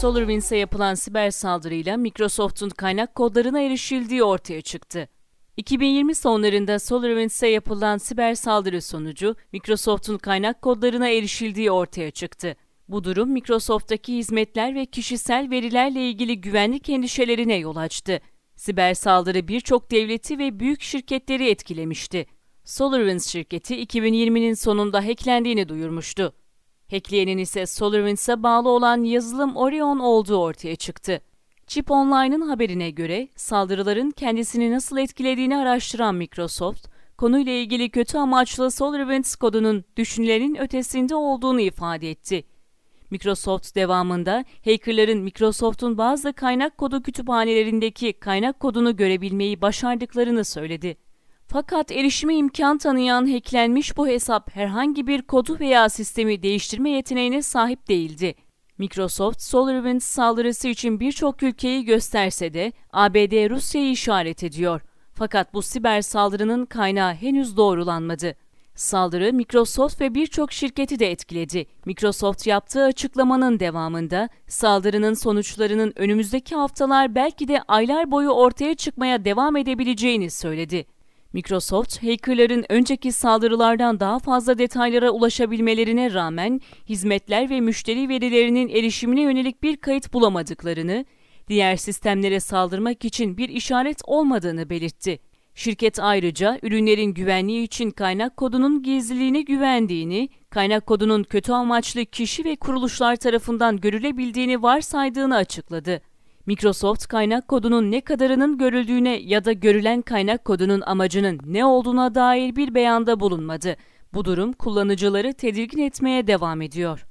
SolarWinds'e yapılan siber saldırıyla Microsoft'un kaynak kodlarına erişildiği ortaya çıktı. 2020 sonlarında SolarWinds'e yapılan siber saldırı sonucu Microsoft'un kaynak kodlarına erişildiği ortaya çıktı. Bu durum Microsoft'taki hizmetler ve kişisel verilerle ilgili güvenlik endişelerine yol açtı. Siber saldırı birçok devleti ve büyük şirketleri etkilemişti. SolarWinds şirketi 2020'nin sonunda hacklendiğini duyurmuştu. Hackleyenin ise SolarWinds'e bağlı olan yazılım Orion olduğu ortaya çıktı. Chip Online'ın haberine göre saldırıların kendisini nasıl etkilediğini araştıran Microsoft, konuyla ilgili kötü amaçlı SolarWinds kodunun düşünülenin ötesinde olduğunu ifade etti. Microsoft devamında hackerların Microsoft'un bazı kaynak kodu kütüphanelerindeki kaynak kodunu görebilmeyi başardıklarını söyledi. Fakat erişime imkan tanıyan hacklenmiş bu hesap herhangi bir kodu veya sistemi değiştirme yeteneğine sahip değildi. Microsoft, SolarWinds saldırısı için birçok ülkeyi gösterse de ABD Rusya'yı işaret ediyor. Fakat bu siber saldırının kaynağı henüz doğrulanmadı. Saldırı Microsoft ve birçok şirketi de etkiledi. Microsoft yaptığı açıklamanın devamında saldırının sonuçlarının önümüzdeki haftalar belki de aylar boyu ortaya çıkmaya devam edebileceğini söyledi. Microsoft, hackerların önceki saldırılardan daha fazla detaylara ulaşabilmelerine rağmen hizmetler ve müşteri verilerinin erişimine yönelik bir kayıt bulamadıklarını, diğer sistemlere saldırmak için bir işaret olmadığını belirtti. Şirket ayrıca ürünlerin güvenliği için kaynak kodunun gizliliğine güvendiğini, kaynak kodunun kötü amaçlı kişi ve kuruluşlar tarafından görülebildiğini varsaydığını açıkladı. Microsoft kaynak kodunun ne kadarının görüldüğüne ya da görülen kaynak kodunun amacının ne olduğuna dair bir beyanda bulunmadı. Bu durum kullanıcıları tedirgin etmeye devam ediyor.